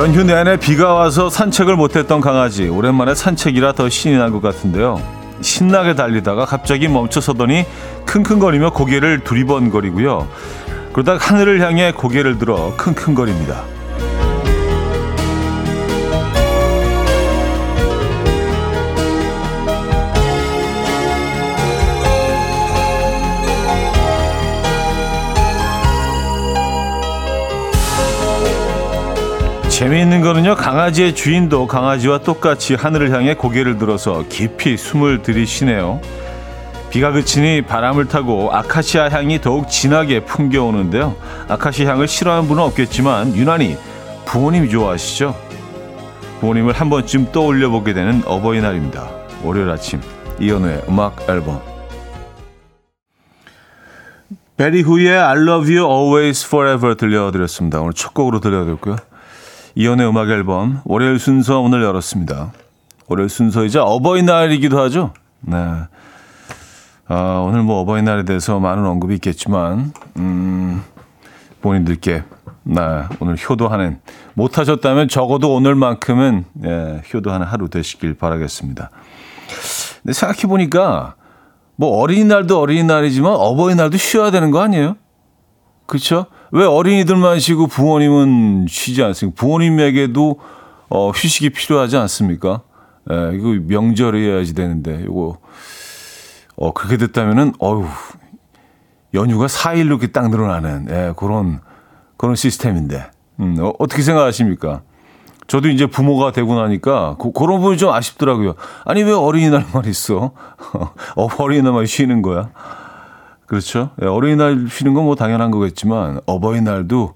연휴 내내 비가 와서 산책을 못했던 강아지 오랜만에 산책이라 더 신이 난 것 같은데요. 신나게 달리다가 갑자기 멈춰서더니 킁킁거리며 고개를 두리번거리고요. 그러다 하늘을 향해 고개를 들어 킁킁거립니다. 재미있는 거는요 강아지의 주인도 강아지와 똑같이 하늘을 향해 고개를 들어서 깊이 숨을 들이쉬네요. 비가 그치니 바람을 타고 아카시아 향이 더욱 진하게 풍겨오는데요. 아카시아 향을 싫어하는 분은 없겠지만 유난히 부모님이 좋아하시죠. 부모님을 한 번쯤 떠올려 보게 되는 어버이날입니다. 월요일 아침 이연우의 음악 앨범. 베리 후의 I love you always forever 들려드렸습니다. 오늘 첫 곡으로 들려드렸고요 이연의 음악 앨범 월요일 순서 오늘 열었습니다. 월요일 순서이자 어버이날이기도 하죠. 네. 아, 오늘 뭐 어버이날에 대해서 많은 언급이 있겠지만, 음, 본인들께, 네, 오늘 효도하는, 못하셨다면 적어도 오늘만큼은, 예, 효도하는 하루 되시길 바라겠습니다. 근데 생각해 보니까, 뭐 어린이날도 어린이날이지만 어버이날도 쉬어야 되는 거 아니에요? 그렇죠? 왜 어린이들만 쉬고 부모님은 쉬지 않습니까? 부모님에게도 어, 휴식이 필요하지 않습니까? 예, 이거 명절이어야지 되는데 이거 어, 그렇게 됐다면은 어휴 연휴가 4일로 이렇게 딱 늘어나는 예, 그런 그런 시스템인데 음, 어, 어떻게 생각하십니까? 저도 이제 부모가 되고 나니까 그, 그런 부분이 좀 아쉽더라고요. 아니 왜 어린이날만 있어? 어, 어린이날만 쉬는 거야? 그렇죠. 예, 어린이날 쉬는 건 뭐 당연한 거겠지만 어버이날도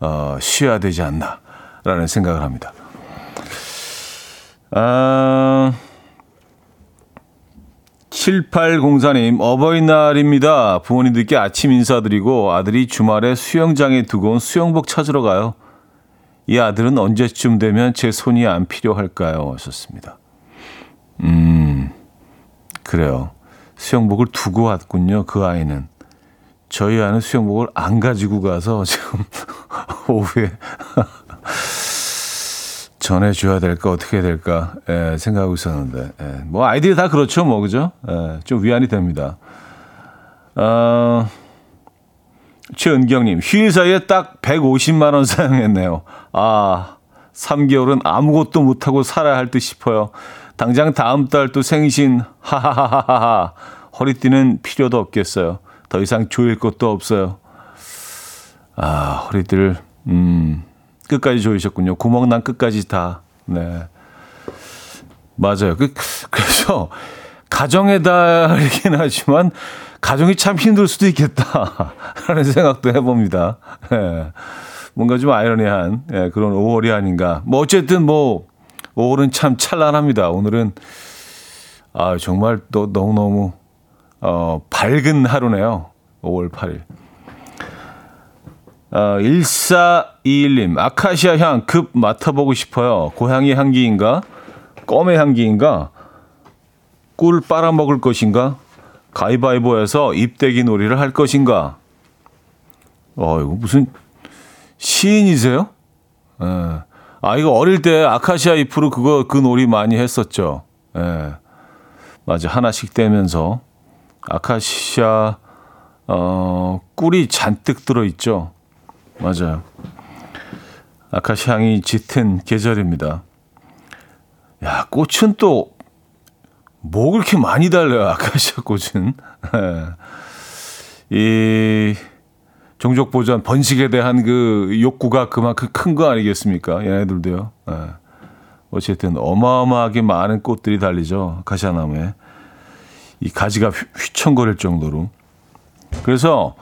어, 쉬어야 되지 않나라는 생각을 합니다. 아, 7804님, 어버이날입니다. 부모님들께 아침 인사드리고 아들이 주말에 수영장에 두고 온 수영복 찾으러 가요. 이 아들은 언제쯤 되면 제 손이 안 필요할까요? 하셨습니다. 음, 그래요. 수영복을 두고 왔군요. 그 아이는. 저희 아는 수영복을 안 가지고 가서 지금 오후에 전해줘야 될까 어떻게 될까 예, 생각하고 있었는데 예, 뭐 아이들이 다 그렇죠 뭐 그죠 예, 좀 위안이 됩니다. 어, 최은경님 휴일 사이에 딱 150만 원 사용했네요. 아 3개월은 아무것도 못하고 살아야 할 듯 싶어요. 당장 다음 달 또 생신 하하하하하 허리띠는 필요도 없겠어요. 더 이상 조일 것도 없어요. 아 허리띠를 음 끝까지 조이셨군요. 구멍 난 끝까지 다 네. 맞아요. 그, 그래서 가정의 달이긴 하지만 가정이 참 힘들 수도 있겠다라는 생각도 해봅니다. 예. 뭔가 좀 아이러니한 예, 그런 5월이 아닌가. 뭐 어쨌든 뭐 5월은 참 찬란합니다. 오늘은 아 정말 또 너무너무 어, 밝은 하루네요. 5월 8일. 어, 1421님, 아카시아 향 급 맡아보고 싶어요. 고향의 향기인가? 껌의 향기인가? 꿀 빨아먹을 것인가? 가위바위보에서 입대기 놀이를 할 것인가? 어, 이거 무슨 시인이세요? 예. 아, 이거 어릴 때 아카시아 잎으로 그거, 그 놀이 많이 했었죠. 예. 맞아. 하나씩 떼면서. 아카시아, 어, 꿀이 잔뜩 들어 있죠. 맞아요. 아카시아 향이 짙은 계절입니다. 야, 꽃은 또, 뭐 그렇게 많이 달려요, 아카시아 꽃은. 예. 이, 종족 보전, 번식에 대한 그 욕구가 그만큼 큰 거 아니겠습니까? 얘네들도요. 예. 어쨌든 어마어마하게 많은 꽃들이 달리죠. 아카시아나무에. 이 가지가 휘청거릴 정도로. 그래서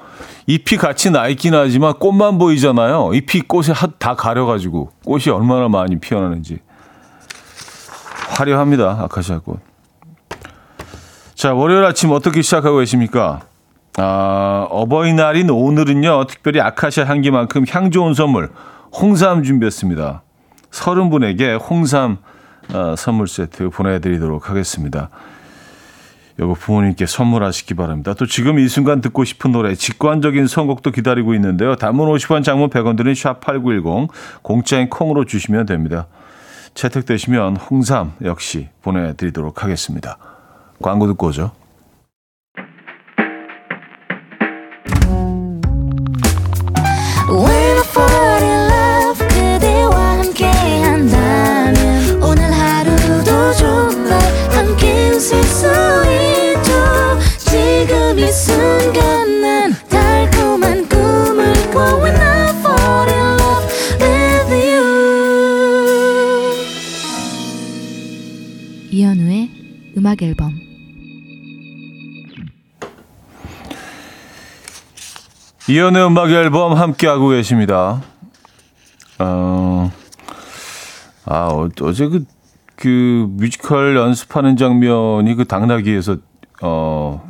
잎이 같이 나 있긴 하지만 꽃만 보이잖아요. 잎이 꽃에 다 가려가지고 꽃이 얼마나 많이 피어나는지. 화려합니다. 아카시아 꽃. 자, 월요일 아침 어떻게 시작하고 계십니까? 아, 어버이날인 오늘은요, 특별히 아카시아 향기만큼 향 좋은 선물, 홍삼 준비했습니다. 서른 분에게 홍삼 어, 선물 세트 보내드리도록 하겠습니다. 요거 부모님께 선물하시기 바랍니다. 또 지금 이 순간 듣고 싶은 노래 직관적인 선곡도 기다리고 있는데요. 단문 50원 장문 100원 드는 샵8910 공짜인 콩으로 주시면 됩니다. 채택되시면 홍삼 역시 보내드리도록 하겠습니다. 광고 듣고 오죠. 음악 앨범 이연의 음악 앨범 함께하고 계십니다. 어, 아, 어, 어제 그, 그 뮤지컬 연습하는 장면이 그 당나귀에서, 어,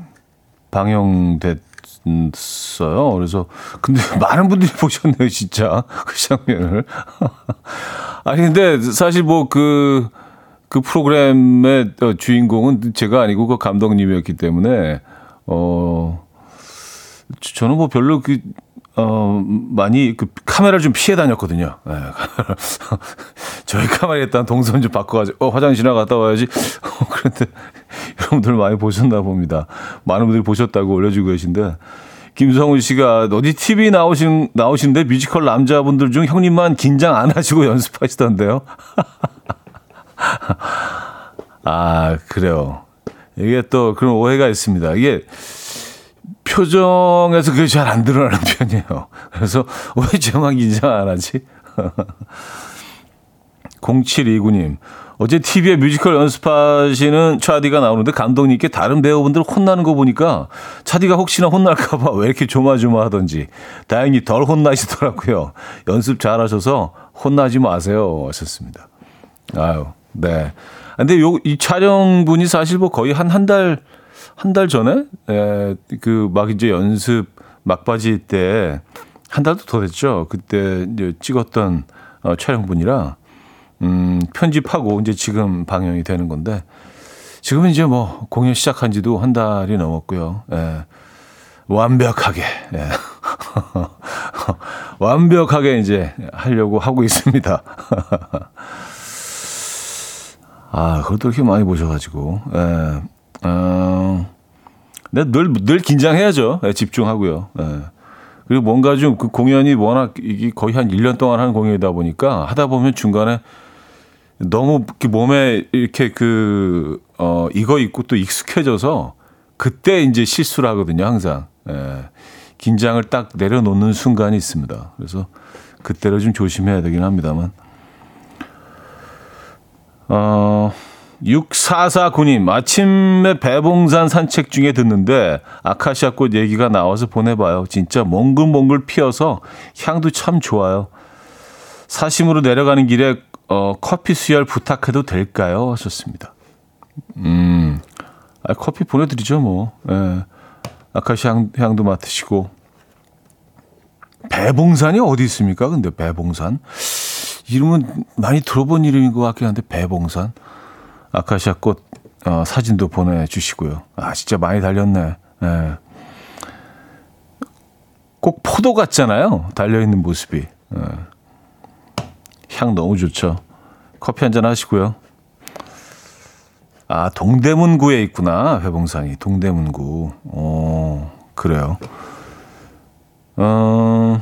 방영됐어요. 그래서, 근데 많은 분들이 보셨네요, 진짜. 그 장면을. 아니, 근데 사실 뭐 그, 그 프로그램의 주인공은 제가 아니고 그 감독님이었기 때문에 어 저는 뭐 별로 그 어, 많이 그 카메라를 좀 피해 다녔거든요. 네, 저희 카메라에 일단 동선 좀 바꿔가지고, 어, 화장실 나갔다 와야지. 어, 그런데 여러분들 많이 보셨나 봅니다. 많은 분들이 보셨다고 올려주고 계신데, 김성훈 씨가 어디 TV 나오신, 나오시는데 뮤지컬 남자분들 중 형님만 긴장 안 하시고 연습하시던데요. 아, 그래요. 이게 또 그런 오해가 있습니다. 이게 표정에서 그게 잘 안 드러나는 편이에요. 그래서 왜 저만 긴장 안 하지? 0729님. 어제 TV에 뮤지컬 연습하시는 차디가 나오는데 감독님께 다른 배우분들 혼나는 거 보니까 차디가 혹시나 혼날까봐 왜 이렇게 조마조마 하던지 다행히 덜 혼나시더라고요. 연습 잘하셔서 혼나지 마세요. 하셨습니다. 아유, 네. 근데 요, 이 촬영분이 사실 뭐 거의 한, 한 달, 한 달 전에, 에, 그, 막 이제 연습 막바지 때, 한 달도 더 됐죠. 그때 이제 찍었던 어, 촬영분이라, 음, 편집하고 이제 지금 방영이 되는 건데, 지금은 이제 뭐 공연 시작한 지도 한 달이 넘었고요. 예. 완벽하게, 예. 완벽하게 이제 하려고 하고 있습니다. 아, 그것도 이렇게 많이 보셔가지고, 예. 어, 네, 늘, 늘 긴장해야죠. 예, 집중하고요. 예. 그리고 뭔가 좀 그 공연이 워낙 이게 거의 한 1년 동안 하는 공연이다 보니까 하다 보면 중간에 너무 몸에 이렇게 그, 어, 이거 입고 또 익숙해져서 그때 이제 실수를 하거든요, 항상. 예. 긴장을 딱 내려놓는 순간이 있습니다. 그래서 그때를 좀 조심해야 되긴 합니다만. 어, 6449님, 아침에 배봉산 산책 중에 듣는데 아카시아 꽃 얘기가 나와서 보내봐요. 진짜 몽글몽글 피어서 향도 참 좋아요. 사심으로 내려가는 길에 어, 커피 수혈 부탁해도 될까요? 하셨습니다. 음, 아, 커피 보내드리죠, 뭐. 예. 아카시아 향, 향도 맡으시고. 배봉산이 어디 있습니까? 근데 배봉산? 이름은 많이 들어본 이름인 것 같긴 한데 배봉산 아카시아 꽃 어, 사진도 보내주시고요. 아 진짜 많이 달렸네. 네. 꼭 포도 같잖아요. 달려 있는 모습이. 네. 향 너무 좋죠. 커피 한 잔 하시고요. 아 동대문구에 있구나 배봉산이 동대문구. 어 그래요. 어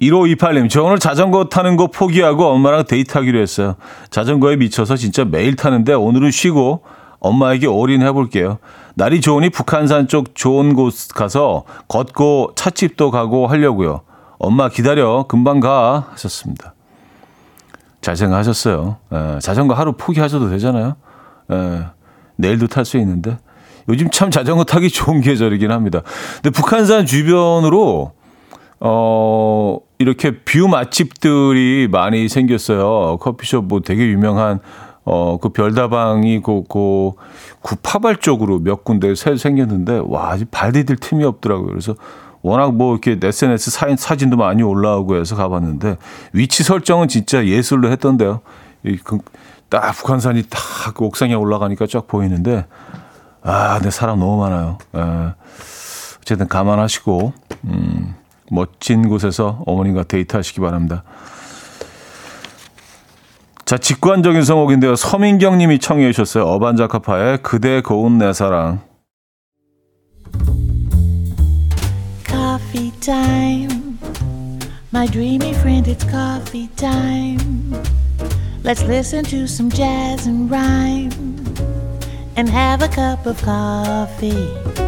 1528님, 저 오늘 자전거 타는 거 포기하고 엄마랑 데이트하기로 했어요. 자전거에 미쳐서 진짜 매일 타는데 오늘은 쉬고 엄마에게 올인해 볼게요. 날이 좋으니 북한산 쪽 좋은 곳 가서 걷고 찻집도 가고 하려고요. 엄마 기다려. 금방 가. 하셨습니다. 잘 생각하셨어요. 에, 예, 자전거 하루 포기하셔도 되잖아요. 에, 예, 내일도 탈 수 있는데. 요즘 참 자전거 타기 좋은 계절이긴 합니다. 근데 북한산 주변으로 어, 이렇게 view 맛집들이 많이 생겼어요. 커피숍 뭐 되게 유명한 어, 그 별다방이 그, 그 구파발 쪽으로 몇 군데 새 생겼는데 와, 발 디딜 틈이 없더라고요. 그래서 워낙 뭐 이렇게 SNS 사진, 사진도 많이 올라오고 해서 가봤는데 위치 설정은 진짜 예술로 했던데요. 이, 그, 딱 북한산이 딱 그 옥상에 올라가니까 쫙 보이는데 아, 내 사람 너무 많아요. 에, 어쨌든 감안하시고, 음, 멋진 곳에서 어머님과 데이트하시기 바랍니다. 자, 직관적인 성곡인데요. 서민경 님이 청해 주셨어요. 어반자카파의 그대 고운 내 사랑. Coffee time. My dreamy friend, it's coffee time. Let's listen to some jazz and rhyme and have a cup of coffee.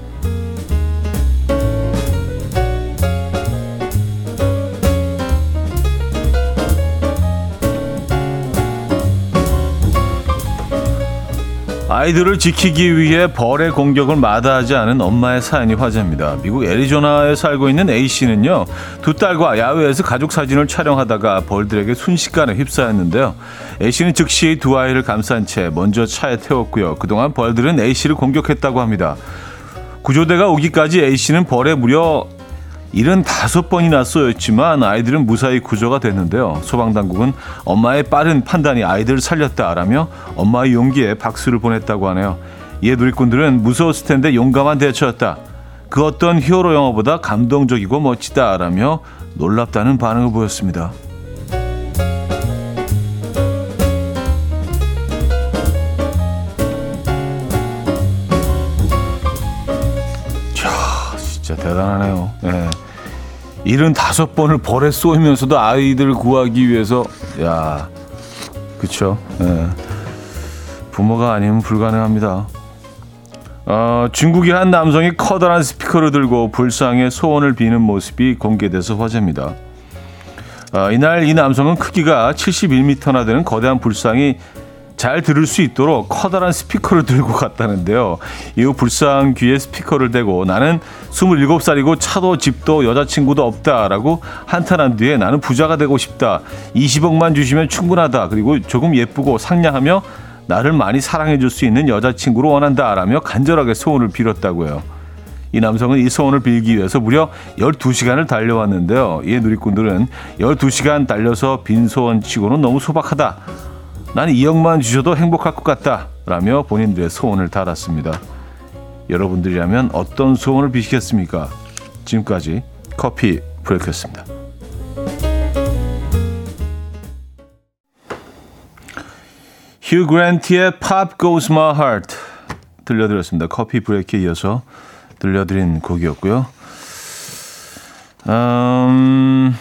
아이들을 지키기 위해 벌의 공격을 마다하지 않은 엄마의 사연이 화제입니다. 미국 애리조나에 살고 있는 A씨는요, 두 딸과 야외에서 가족 사진을 촬영하다가 벌들에게 순식간에 휩싸였는데요. A씨는 즉시 두 아이를 감싼 채 먼저 차에 태웠고요. 그동안 벌들은 A씨를 공격했다고 합니다. 구조대가 오기까지 A씨는 벌에 무려 75번이나 쏘였지만 아이들은 무사히 구조가 됐는데요. 소방당국은 엄마의 빠른 판단이 아이들을 살렸다라며 엄마의 용기에 박수를 보냈다고 하네요. 이에 누리꾼들은 무서웠을 텐데 용감한 대처였다. 그 어떤 히어로 영화보다 감동적이고 멋지다라며 놀랍다는 반응을 보였습니다. 대단하네요. 예. 75번을 벌에 쏘이면서도 아이들을 구하기 위해서, 야, 그쵸. 예. 부모가 아니면 불가능합니다. 어, 중국의 한 남성이 커다란 스피커를 들고 불쌍의 소원을 비는 모습이 공개돼서 화제입니다. 어, 이날 이 남성은 크기가 71m나 되는 거대한 불상이 잘 들을 수 있도록 커다란 스피커를 들고 갔다는데요. 이후 불쌍 귀에 스피커를 대고 나는 27살이고 차도 집도 여자친구도 없다라고 한탄한 뒤에 나는 부자가 되고 싶다. 20억만 주시면 충분하다. 그리고 조금 예쁘고 상냥하며 나를 많이 사랑해 줄 수 있는 여자친구로 원한다라며 간절하게 소원을 빌었다고요. 이 남성은 이 소원을 빌기 위해서 무려 12시간을 달려왔는데요. 이에 누리꾼들은 12시간 달려서 빈 소원치고는 너무 소박하다. 나는 2억만 주셔도 행복할 것 같다. 라며 본인들의 소원을 달았습니다. 여러분들이라면 어떤 소원을 비시겠습니까? 지금까지 커피 브레이크였습니다. 휴 그랜티의 Pop Goes My Heart 들려드렸습니다. 커피 브레이크에 이어서 들려드린 곡이었고요. 음...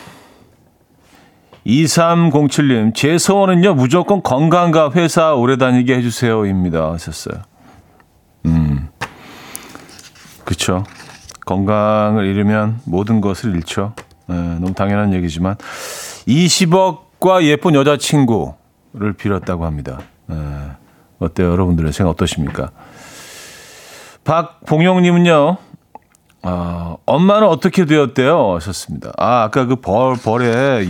2307님, 제 소원은요, 무조건 건강과 회사 오래 다니게 해주세요.입니다. 하셨어요. 음. 그쵸. 건강을 잃으면 모든 것을 잃죠. 네, 너무 당연한 얘기지만, 20억과 예쁜 여자친구를 빌었다고 합니다. 네, 어때요? 여러분들의 생각 어떠십니까? 박봉용님은요, 아, 엄마는 어떻게 되었대요? 하셨습니다. 아, 아까 그 벌, 벌에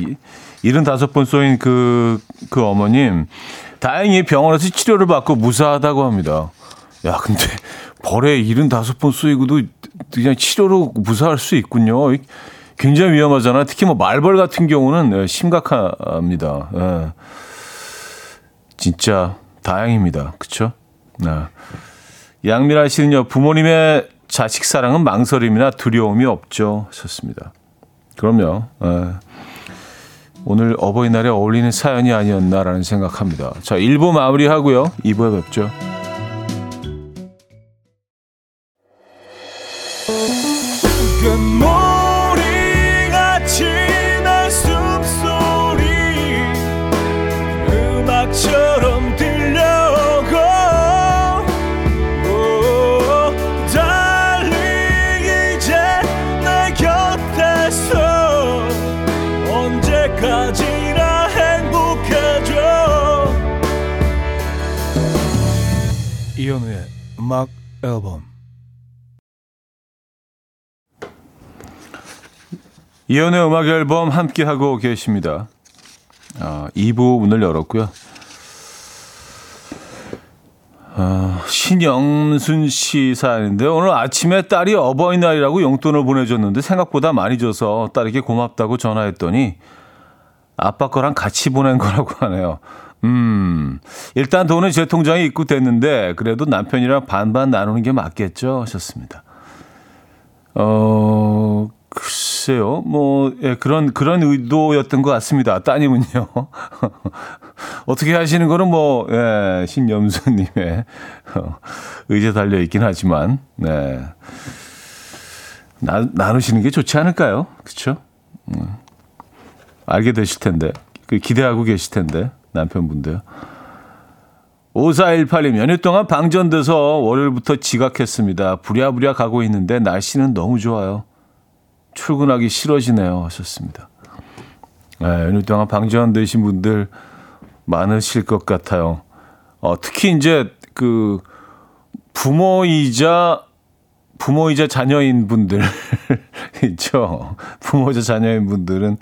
75번 쏘인 그, 그 어머님, 다행히 병원에서 치료를 받고 무사하다고 합니다. 야, 근데 벌에 75번 쏘이고도 그냥 치료로 무사할 수 있군요. 굉장히 위험하잖아요. 특히 뭐 말벌 같은 경우는 네, 심각합니다. 예. 진짜 다행입니다. 그쵸? 네. 양미라 씨는요, 부모님의 자식 사랑은 망설임이나 두려움이 없죠. 하셨습니다. 그럼요. 예. 오늘 어버이날에 어울리는 사연이 아니었나라는 생각합니다. 자, 1부 마무리하고요. 2부에 뵙죠. 이현우의 음악 앨범 이현우의 음악 앨범 함께하고 계십니다. 아, 2부 문을 열었고요. 아, 신영순 씨 사연인데 오늘 아침에 딸이 어버이날이라고 용돈을 보내줬는데 생각보다 많이 줘서 딸에게 고맙다고 전화했더니 아빠 거랑 같이 보낸 거라고 하네요. 음, 일단 돈은 제 통장에 입구됐는데 그래도 남편이랑 반반 나누는 게 맞겠죠? 하셨습니다. 어, 글쎄요. 뭐, 예, 그런, 그런 의도였던 것 같습니다. 따님은요. 어떻게 하시는 거는 뭐, 예, 신염수님의 어, 의제 달려 있긴 하지만, 네. 나, 나누시는 게 좋지 않을까요? 그쵸? 음, 알게 되실 텐데. 그 기대하고 계실 텐데. 남편분들. 5418님, 연휴 동안 방전돼서 월요일부터 지각했습니다. 부랴부랴 가고 있는데 날씨는 너무 좋아요. 출근하기 싫어지네요. 하셨습니다. 네, 연휴 동안 방전되신 분들 많으실 것 같아요. 어, 특히 이제 그 부모이자 부모이자 자녀인 분들 있죠. 부모이자 자녀인 분들은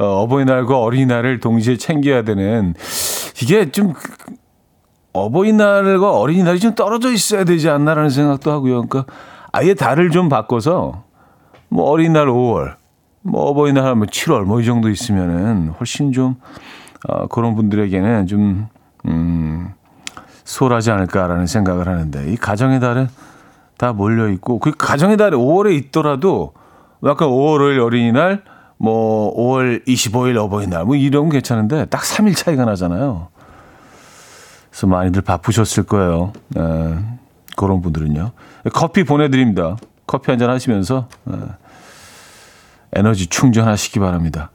어, 어버이날과 어린이날을 동시에 챙겨야 되는 이게 좀 어버이날과 어린이날이 좀 떨어져 있어야 되지 않나라는 생각도 하고요. 그러니까 아예 달을 좀 바꿔서 뭐 어린이날 5월, 뭐 어버이날 하면 7월 뭐 이 정도 있으면은 훨씬 좀 어, 그런 분들에게는 좀 음, 수월하지 않을까라는 생각을 하는데 이 가정의 달은 다 몰려 있고 그 가정의 달에 5월에 있더라도 약간 5월 5일 어린이날 뭐 5월 25일 어버이날 뭐 이런 건 괜찮은데 딱 3일 차이가 나잖아요. 그래서 많이들 바쁘셨을 거예요. 에, 그런 분들은요. 커피 보내드립니다. 커피 한 잔 하시면서 에, 에너지 충전하시기 바랍니다.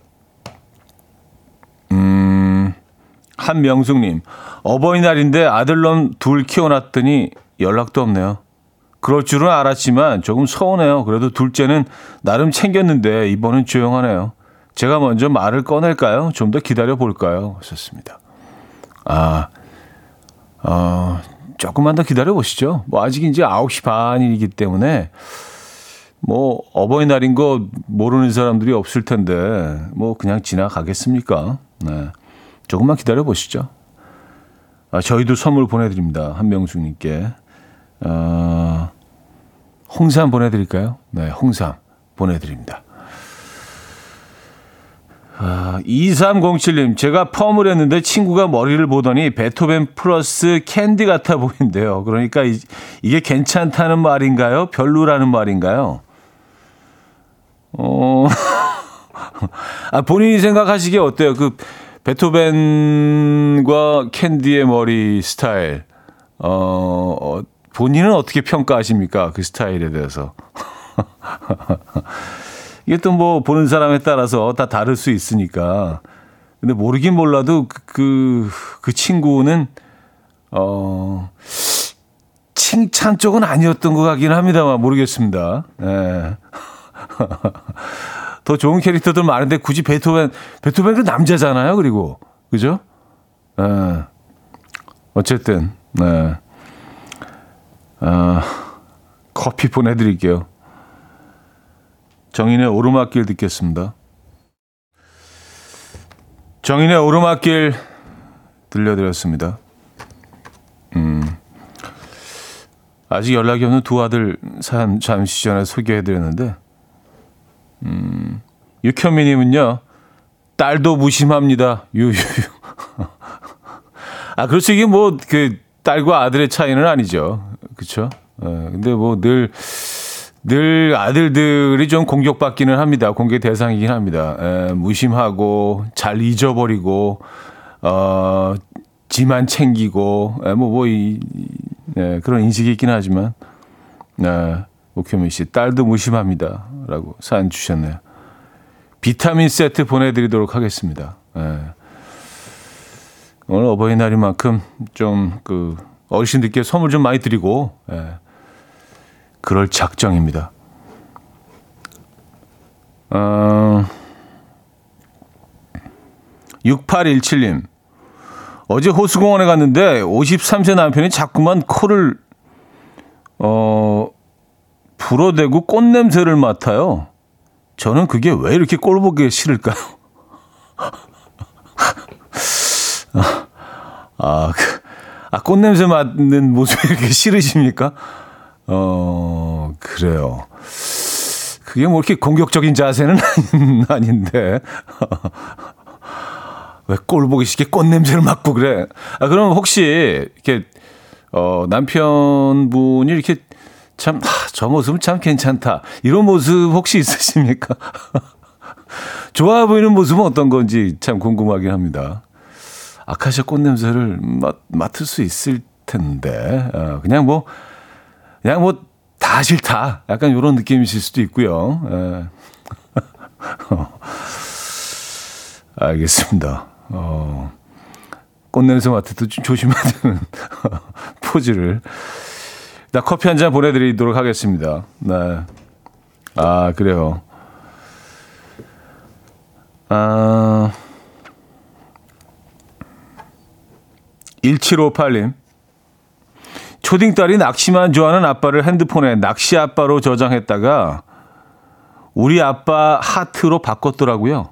음, 한명숙님, 어버이날인데 아들놈 둘 키워놨더니 연락도 없네요. 그럴 줄은 알았지만 조금 서운해요. 그래도 둘째는 나름 챙겼는데 이번은 조용하네요. 제가 먼저 말을 꺼낼까요? 좀 더 기다려 볼까요? 하셨습니다. 아, 어, 조금만 더 기다려 보시죠. 뭐 아직 이제 9시 반이기 때문에 뭐 어버이날인 거 모르는 사람들이 없을 텐데 뭐 그냥 지나가겠습니까? 네. 조금만 기다려 보시죠. 아, 저희도 선물 보내드립니다. 한명숙님께. 어, 홍삼 보내드릴까요? 네, 홍삼 보내드립니다. 아, 2307님, 제가 펌을 했는데 친구가 머리를 보더니 베토벤 플러스 캔디 같아 보인대요. 그러니까 이, 이게 괜찮다는 말인가요? 별로라는 말인가요? 어, 아, 본인이 생각하시기에 어때요? 그, 베토벤과 캔디의 머리 스타일, 어, 어 본인은 어떻게 평가하십니까? 그 스타일에 대해서. 이게 또 뭐 보는 사람에 따라서 다 다를 수 있으니까. 근데 모르긴 몰라도 그, 그, 그 친구는, 어, 칭찬 쪽은 아니었던 것 같긴 합니다만 모르겠습니다. 예. 더 좋은 캐릭터들 많은데 굳이 베토벤, 베토벤은 남자잖아요. 그리고. 그죠? 예. 어쨌든, 네. 아, 커피 보내드릴게요. 정인의 오르막길 듣겠습니다. 정인의 오르막길 들려드렸습니다. 음, 아직 연락이 없는 두 아들 사연 잠시 전에 소개해드렸는데, 음, 육현미님은요, 딸도 무심합니다. 유유유. 아, 그렇죠. 이게 뭐, 그, 딸과 아들의 차이는 아니죠. 그쵸? 어, 근데 뭐 늘, 늘 아들들이 좀 공격받기는 합니다. 공격 대상이긴 합니다. 에, 무심하고, 잘 잊어버리고, 어, 지만 챙기고, 에, 뭐, 뭐, 이, 네, 그런 인식이 있긴 하지만, 네, 오큐민 씨, 딸도 무심합니다. 라고 사연 주셨네요. 비타민 세트 보내드리도록 하겠습니다. 네. 오늘 어버이날인 만큼 좀 그 어르신들께 선물 좀 많이 드리고 예, 그럴 작정입니다. 어, 6817님. 어제 호수공원에 갔는데 53세 남편이 자꾸만 코를 어 불어대고 꽃 냄새를 맡아요. 저는 그게 왜 이렇게 꼴보기 싫을까요? 아, 그, 아, 꽃냄새 맡는 모습이 이렇게 싫으십니까? 어, 그래요. 그게 뭐 이렇게 공격적인 자세는 아닌데. 왜 꼴 보기 싫게 꽃 냄새를 맡고 그래? 아, 그럼 혹시 이렇게 어, 남편분이 이렇게 참, 하, 저 모습은 참 괜찮다. 이런 모습 혹시 있으십니까? 좋아 보이는 모습은 어떤 건지 참 궁금하긴 합니다. 아카시아 꽃 냄새를 맡, 맡을 수 있을 텐데, 어, 그냥 뭐, 그냥 뭐, 다 싫다. 약간 이런 느낌이실 수도 있고요. 예. 알겠습니다. 어, 꽃냄새 맡을 때좀 조심해야 되는 포즈를. 나 커피 한 잔 보내드리도록 하겠습니다. 네. 아, 그래요. 아, 1758님. 초딩 딸이 낚시만 좋아하는 아빠를 핸드폰에 낚시 아빠로 저장했다가 우리 아빠 하트로 바꿨더라고요.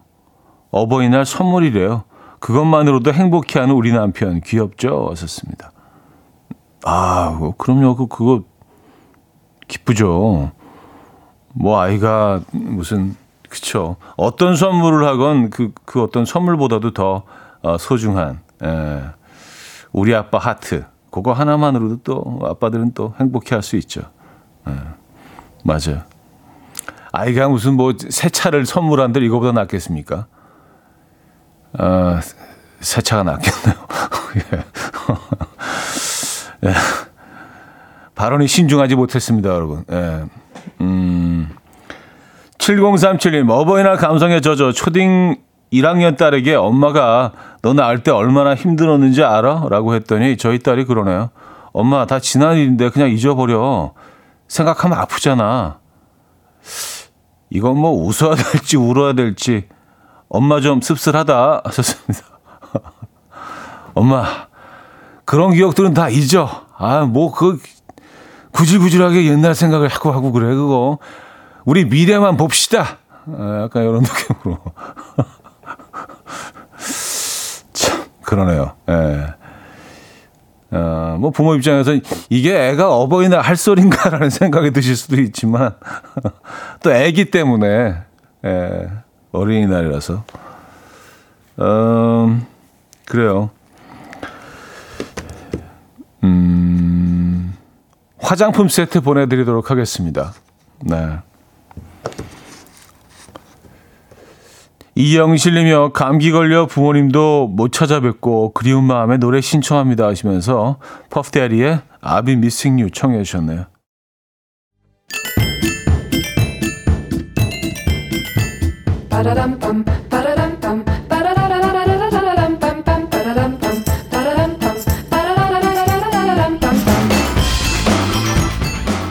어버이날 선물이래요. 그것만으로도 행복해하는 우리 남편 귀엽죠? 왔었습니다. 아, 뭐, 그럼요. 그 그거 기쁘죠. 뭐 아이가 무슨 그쵸. 어떤 선물을 하건 그, 그 어떤 선물보다도 더 어, 소중한 에, 우리 아빠 하트. 그거 하나만으로도 또 아빠들은 또 행복해 할 수 있죠. 에, 맞아요. 아이가 무슨 뭐 새 차를 선물한들 이거보다 낫겠습니까? 아, 새 차가 낫겠네요. 예. 예. 발언이 신중하지 못했습니다, 여러분. 예. 음. 7037님, 어버이날 감성에 젖어 초딩 1학년 딸에게 엄마가 너 낳을 때 얼마나 힘들었는지 알아? 라고 했더니 저희 딸이 그러네요. 엄마, 다 지난 일인데 그냥 잊어버려. 생각하면 아프잖아. 이건 뭐 웃어야 될지 울어야 될지 엄마 좀 씁쓸하다 하셨습니다. 엄마, 그런 기억들은 다 잊어. 아, 뭐, 그, 구질구질하게 옛날 생각을 하고 하고 그래, 그거. 우리 미래만 봅시다. 아, 약간 이런 느낌으로. 참, 그러네요. 예. 어, 뭐 부모 입장에서 이게 애가 어버이날 할 소린가라는 생각이 드실 수도 있지만 또 애기 때문에 예, 어린이날이라서 음, 그래요. 음, 화장품 세트 보내드리도록 하겠습니다. 네. 이영실님이요. 감기 걸려 부모님도 못 찾아뵙고 그리운 마음에 노래 신청합니다 하시면서 퍼프데리의 been missing you 청해 주셨네요.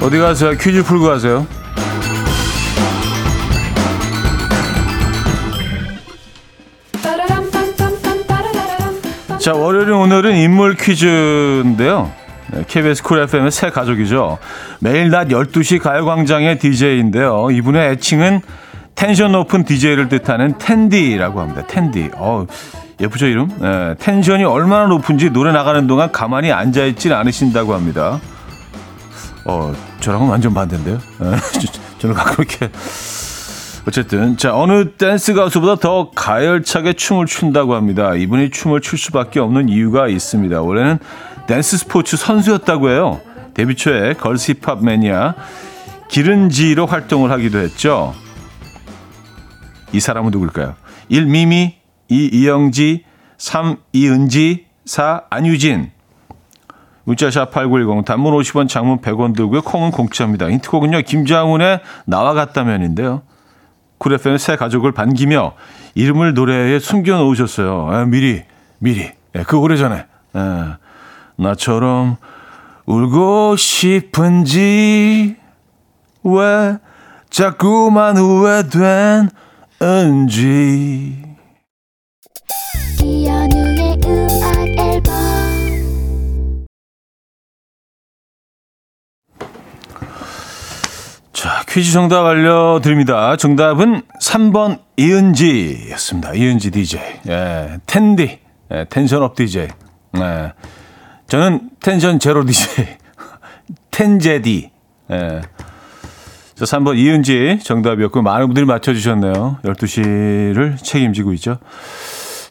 어디 가세요? 퀴즈 풀고 가세요. 자, 월요일 오늘은 인물 퀴즈인데요. KBS 쿨 FM의 새 가족이죠. 매일 낮 12시 가요광장의 DJ인데요. 이분의 애칭은 텐션 높은 DJ를 뜻하는 텐디라고 합니다. 텐디. 어, 예쁘죠, 이름? 네, 텐션이 얼마나 높은지 노래 나가는 동안 가만히 앉아있질 않으신다고 합니다. 어, 저랑은 완전 반대인데요. 네, 저는 가끔 이렇게 어쨌든 자 어느 댄스 가수보다 더 가열차게 춤을 춘다고 합니다. 이분이 춤을 출 수밖에 없는 이유가 있습니다. 원래는 댄스 스포츠 선수였다고 해요. 데뷔 초에 girls 힙합 매니아 길은지로 활동을 하기도 했죠. 이 사람은 누굴까요? 1. 미미 2. 이영지 3. 이은지 4. 안유진 문자샵 8910 단문 50원 장문 100원 들고요. 콩은 공짜입니다. 힌트곡은요. 김장훈의 나와 같다면인데요. 쿨 FM 새 가족을 반기며 이름을 노래에 숨겨 놓으셨어요. 아, 미리, 미리. 예, 그 오래전에. 예, 나처럼 울고 싶은지 왜 자꾸만 후회되는지 자, 퀴즈 정답 알려드립니다. 정답은 3번 이은지였습니다. 이은지 DJ. 예, 텐디. 예, 텐션업 DJ. 예, 저는 텐션 제로 DJ. 텐제디. 예. 자, 3번 이은지 정답이었고, 많은 분들이 맞춰주셨네요. 12시를 책임지고 있죠.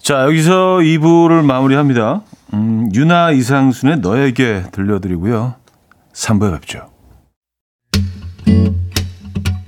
자, 여기서 2부를 마무리합니다. 음, 유나 이상순의 너에게 들려드리고요. 3부에 뵙죠.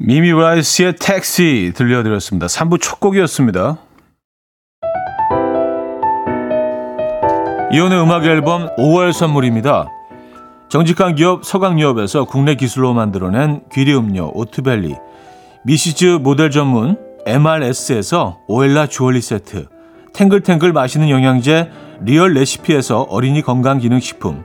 미미 라이스의 택시 들려드렸습니다. 3부 첫 곡이었습니다. 이현우의 음악 앨범 5월 선물입니다. 정직한 기업 서강유업에서 국내 기술로 만들어낸 귀리 음료 오트벨리 미시즈 모델 전문 MRS에서 오엘라 주얼리 세트 탱글탱글 맛있는 영양제 리얼 레시피에서 어린이 건강기능식품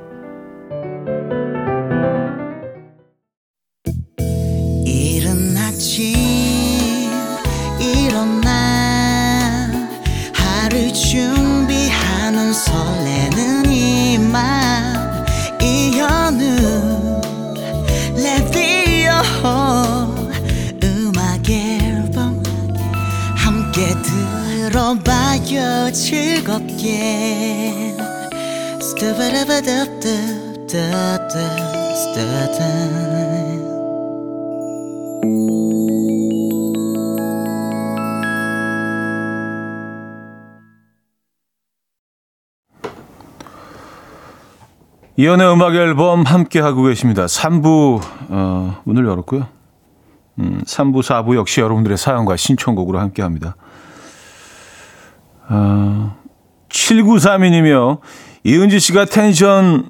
이연의 음악 앨범 함께 하고 계십니다. 3부 어, 문을 열었고요. 음, 3부, 4부 역시 여러분들의 사연과 신청곡으로 함께 합니다. 어, 7932님이요. 이은지 씨가 텐션이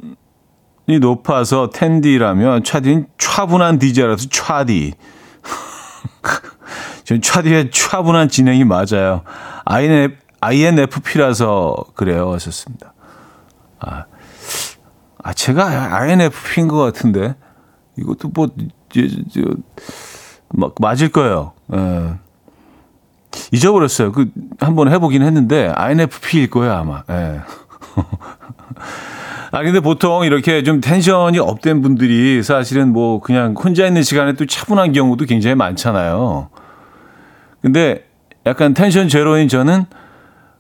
높아서 텐디라면 차디는 차분한 디제라서 차디. 전 차디의 차분한 진행이 맞아요. INF, INFP라서 그래요. 하셨습니다. 아, 아 제가 INFP인 것 같은데 이것도 뭐, 저, 저, 막 맞을 거예요. 예. 잊어버렸어요. 그, 한번 해보긴 했는데, INFP일 거예요, 아마. 예. 아, 근데 보통 이렇게 좀 텐션이 up된 분들이 사실은 뭐 그냥 혼자 있는 시간에 또 차분한 경우도 굉장히 많잖아요. 근데 약간 텐션 제로인 저는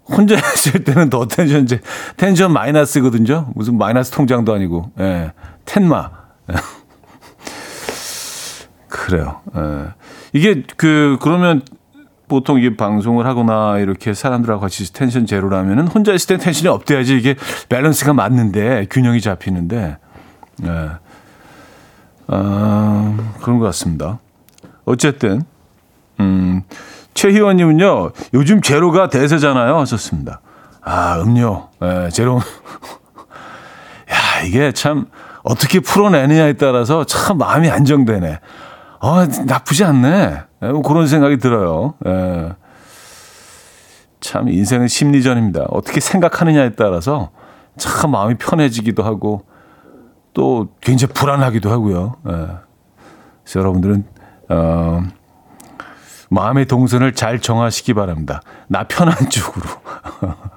혼자 있을 때는 더 텐션 제, 텐션 마이너스거든요. 무슨 마이너스 통장도 아니고, 예. 텐마. 그래요. 예. 이게 그, 그러면 보통 이게 방송을 하거나 이렇게 사람들하고 같이 텐션 제로라면은 혼자 있을 때 텐션이 up돼야지 이게 밸런스가 맞는데 균형이 잡히는데 네. 어, 그런 것 같습니다. 어쨌든 음, 최희원님은요 요즘 제로가 대세잖아요 하셨습니다. 아 음료 네, 제로 야 이게 참 어떻게 풀어내느냐에 따라서 참 마음이 안정되네. 어 나쁘지 않네. 예, 뭐 그런 생각이 들어요. 예. 참 인생은 심리전입니다. 어떻게 생각하느냐에 따라서 참 마음이 편해지기도 하고 또 굉장히 불안하기도 하고요. 예. 그래서 여러분들은 어, 마음의 동선을 잘 정하시기 바랍니다. 나 편한 쪽으로.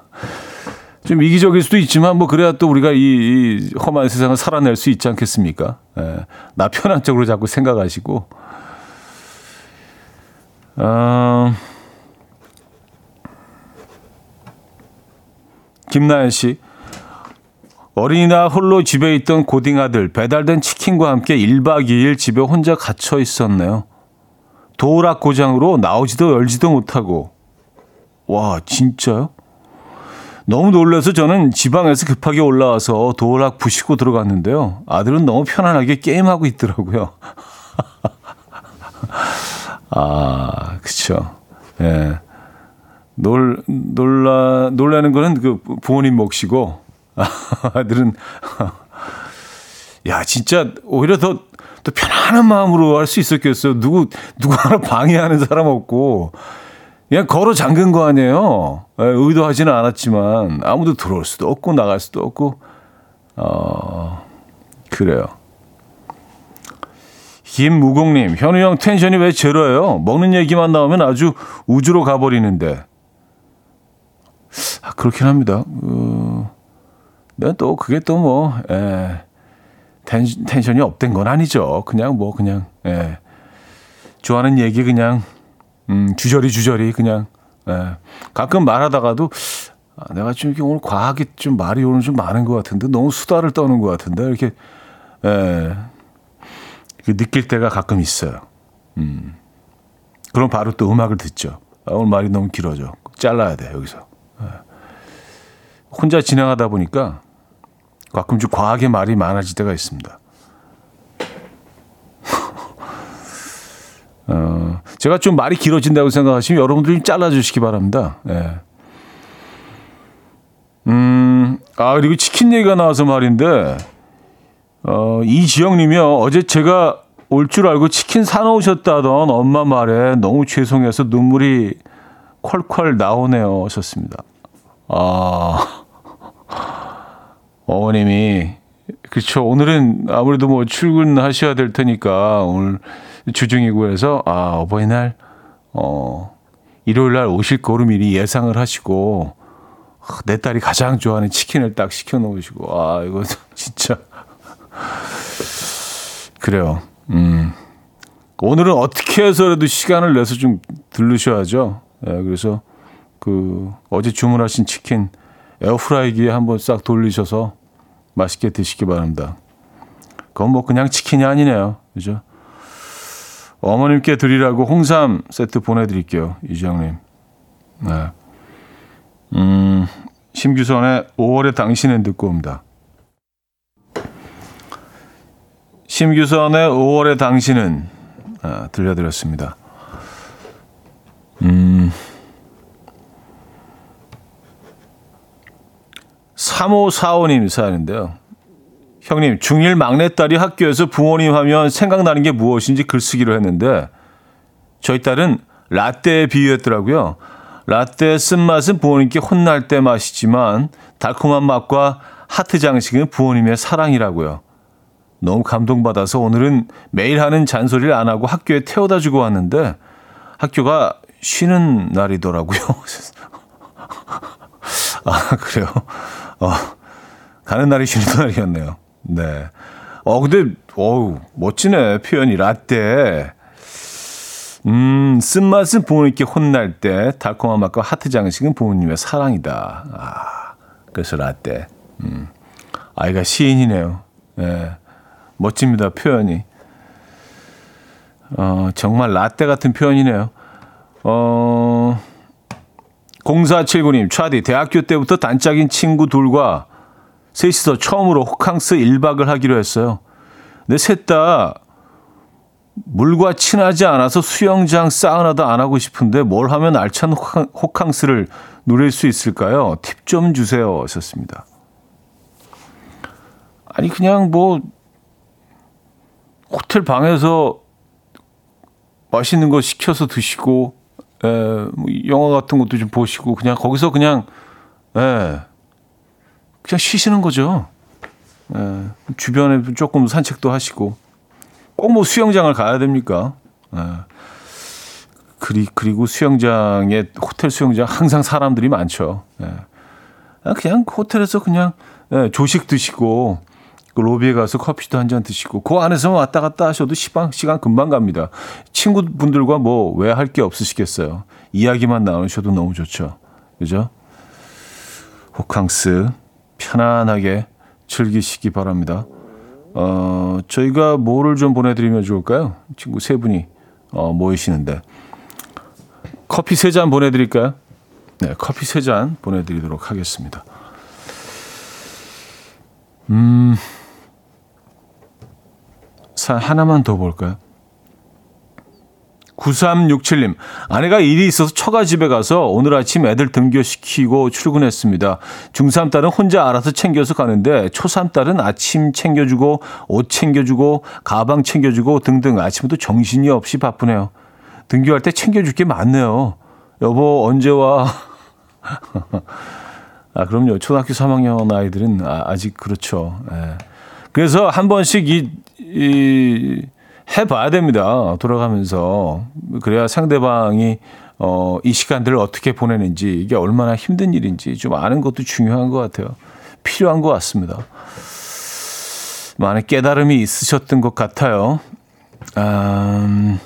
좀 이기적일 수도 있지만 뭐 그래야 또 우리가 이, 이 험한 세상을 살아낼 수 있지 않겠습니까? 예, 나 편한 쪽으로 자꾸 생각하시고. 어, 김나연 씨. 어린이날 홀로 집에 있던 고딩 아들 배달된 치킨과 함께 1박 2일 집에 혼자 갇혀 있었네요. 도우락 고장으로 나오지도 열지도 못하고. 와, 진짜요? 너무 놀라서 저는 지방에서 급하게 올라와서 도우락 부시고 들어갔는데요. 아들은 너무 편안하게 게임하고 있더라고요. 아, 그쵸. 예. 놀, 놀라, 놀라는 거는 그 부모님 몫이고, 아들은, 야, 진짜, 오히려 더, 더 편안한 마음으로 할 수 있었겠어요. 누구, 누구 하나 방해하는 사람 없고, 그냥 걸어 잠근 거 아니에요. 예, 의도하지는 않았지만, 아무도 들어올 수도 없고, 나갈 수도 없고, 어, 그래요. 김무공님, 현우 형 텐션이 왜 제로예요? 먹는 얘기만 나오면 아주 우주로 가버리는데. 아, 그렇긴 합니다. 어, 또 그게 또 뭐, 예, 텐, 텐션 이 up된 건 아니죠. 그냥 뭐, 그냥, 예. 좋아하는 얘기 그냥, 음, 주저리 주저리 그냥, 예. 가끔 말하다가도, 아, 내가 좀 이렇게 오늘 과하게 좀 말이 오늘 좀 많은 것 같은데, 너무 수다를 떠는 것 같은데, 이렇게, 예. 느낄 때가 가끔 있어요. 음. 그럼 바로 또 음악을 듣죠. 아, 오늘 말이 너무 길어져. 잘라야 돼, 여기서. 예. 혼자 진행하다 보니까 가끔 좀 과하게 말이 많아질 때가 있습니다. 어, 제가 좀 말이 길어진다고 생각하시면 여러분들 좀 잘라주시기 바랍니다. 예. 음, 아, 그리고 치킨 얘기가 나와서 말인데, 어, 이지영님이요. 어제 제가 올 줄 알고 치킨 사놓으셨다던 엄마 말에 너무 죄송해서 눈물이 콸콸 나오네요. 하셨습니다. 아, 어머님이, 그렇죠. 오늘은 아무래도 뭐 출근하셔야 될 테니까 오늘 주중이고 해서, 아, 어버이날, 어, 일요일 날 오실 거로 미리 예상을 하시고, 아, 내 딸이 가장 좋아하는 치킨을 딱 시켜 놓으시고, 아, 이거 진짜. 그래요. 음. 오늘은 어떻게 해서라도 시간을 내서 좀 들르셔야죠. 예, 그래서 그 어제 주문하신 치킨 에어프라이기에 한번 싹 돌리셔서 맛있게 드시기 바랍니다. 그건 뭐 그냥 치킨이 아니네요. 그죠? 어머님께 드리라고 홍삼 세트 보내드릴게요. 이지영님. 네. 음, 심규선의 5월의 당신은 듣고 옵니다. 심규선의 5월의 당신은 아, 들려드렸습니다. 음, 3545님 사연인데요. 형님, 중1 막내딸이 학교에서 부모님 하면 생각나는 게 무엇인지 글쓰기로 했는데 저희 딸은 라떼에 비유했더라고요. 라떼의 쓴맛은 부모님께 혼날 때 맛이지만 달콤한 맛과 하트 장식은 부모님의 사랑이라고요. 너무 감동받아서 오늘은 매일 하는 잔소리를 안 하고 학교에 태워다 주고 왔는데 학교가 쉬는 날이더라고요. 아, 그래요? 어, 가는 날이 쉬는 날이었네요. 네. 어, 근데, 어우, 멋지네. 표현이 라떼. 음, 쓴맛은 부모님께 혼날 때, 달콤한 맛과 하트 장식은 부모님의 사랑이다. 아, 그래서 라떼. 음, 아이가 시인이네요. 예. 네. 멋집니다. 표현이. 어, 정말 라떼 같은 표현이네요. 어, 0479님, 차디, 대학교 때부터 단짝인 친구 둘과 셋이서 처음으로 호캉스 1박을 하기로 했어요. 근데 셋 다 물과 친하지 않아서 수영장, 사우나도 안 하고 싶은데 뭘 하면 알찬 호캉스를 누릴 수 있을까요? 팁 좀 주세요. 하셨습니다. 아니, 그냥 뭐, 호텔 방에서 맛있는 거 시켜서 드시고, 에, 뭐 영화 같은 것도 좀 보시고, 그냥 거기서 그냥, 에, 그냥 쉬시는 거죠. 에, 주변에 조금 산책도 하시고, 꼭 뭐 수영장을 가야 됩니까? 에, 그리, 그리고 수영장에, 호텔 수영장 항상 사람들이 많죠. 에, 그냥 호텔에서 그냥 예, 조식 드시고 그 로비에 가서 커피도 한 잔 드시고 그 안에서 왔다 갔다 하셔도 시간 시간 금방 갑니다. 친구분들과 뭐 왜 할 게 없으시겠어요. 이야기만 나누셔도 너무 좋죠. 그죠? 호캉스 편안하게 즐기시기 바랍니다. 어, 저희가 뭐를 좀 보내드리면 좋을까요? 친구 세 분이 어, 모이시는데 커피 세 잔 보내드릴까요? 네, 커피 세 잔 보내드리도록 하겠습니다. 음, 사 하나만 더 볼까요? 9367님, 아내가 일이 있어서 처가 집에 가서 오늘 아침 애들 등교시키고 출근했습니다. 중3 딸은 혼자 알아서 챙겨서 가는데 초3 딸은 아침 챙겨주고 옷 챙겨주고 가방 챙겨주고 등등 아침부터 정신이 없이 바쁘네요. 등교할 때 챙겨줄 게 많네요. 여보, 언제 와? 아, 그럼요. 초등학교 3학년 아이들은 아, 직 그렇죠. 예. 그래서 한 번씩 이, 이, 해봐야 됩니다. 돌아가면서. 그래야 상대방이, 어, 이 시간들을 어떻게 보내는지, 이게 얼마나 힘든 일인지 좀 아는 것도 중요한 것 같아요. 필요한 것 같습니다. 많은 깨달음이 있으셨던 것 같아요. 음,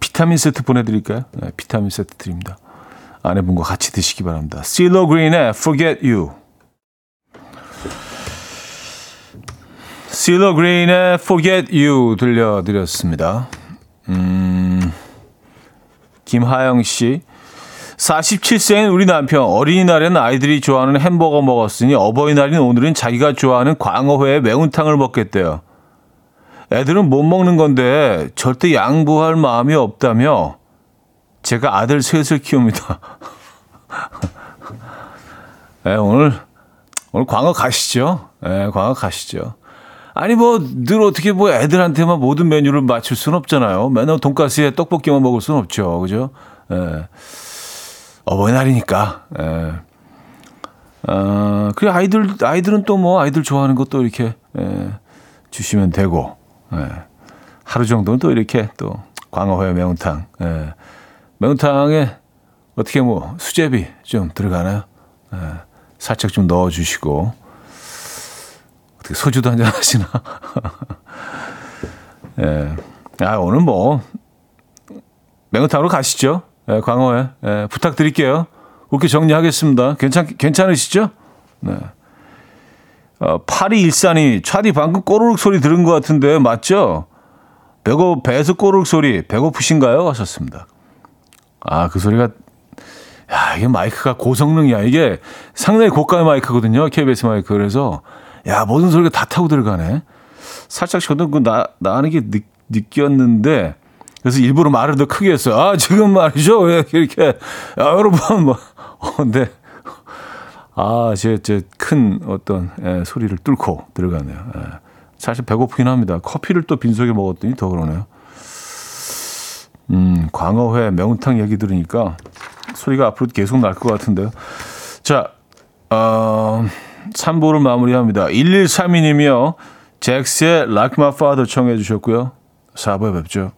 비타민 세트 보내드릴까요? 네, 비타민 세트 드립니다. 아내분과 같이 드시기 바랍니다. 실로 그린의 Forget You. 실로 그린의 Forget You 들려드렸습니다. 음, 김하영 씨. 47세인 우리 남편 어린이날에는 아이들이 좋아하는 햄버거 먹었으니 어버이날인 오늘은 자기가 좋아하는 광어회 매운탕을 먹겠대요. 애들은 못 먹는 건데 절대 양보할 마음이 없다며 제가 아들 셋을 키웁니다. 네, 오늘 오늘 광어 가시죠. 네, 광어 가시죠. 아니 뭐 늘 어떻게 뭐 애들한테만 모든 메뉴를 맞출 수는 없잖아요. 맨날 돈가스에 떡볶이만 먹을 수는 없죠. 그죠? 예. 어버이날이니까. 예. 어, 그래 아이들 아이들은 또 뭐 아이들 좋아하는 것도 이렇게 예, 주시면 되고. 예. 하루 정도는 또 이렇게 또 광어회 매운탕. 예. 매운탕에 어떻게 뭐 수제비 좀 들어가나요? 예. 살짝 좀 넣어 주시고. 어떻게 소주도 한잔 하시나? 예. 아, 오늘 뭐, 매운탕으로 가시죠. 예, 광어에. 예, 부탁드릴게요. 그렇게 정리하겠습니다. 괜찮, 괜찮으시죠? 네. 어, 8214이 차디 방금 꼬르륵 소리 들은 것 같은데, 맞죠? 배고, 배에서 꼬르륵 소리, 배고프신가요? 하셨습니다. 아, 그 소리가, 야, 이게 마이크가 고성능이야. 이게 상당히 고가의 마이크거든요. KBS 마이크. 그래서, 야, 모든 소리가 다 타고 들어가네. 살짝 저도 그 나, 나는 게 느, 느꼈는데, 그래서 일부러 말을 더 크게 했어요. 아, 지금 말이죠. 왜 이렇게, 야, 여러분, 뭐, 어, 근데, 아, 제, 제 큰 어떤, 예, 소리를 뚫고 들어가네요. 예. 사실 배고프긴 합니다. 커피를 또 빈속에 먹었더니 더 그러네요. 음, 광어회, 매운탕 얘기 들으니까 소리가 앞으로 계속 날 것 같은데요. 자, 어, 3부를 마무리합니다. 1132님이요. 잭스의 Like My Father 청해 주셨고요. 4부에 뵙죠.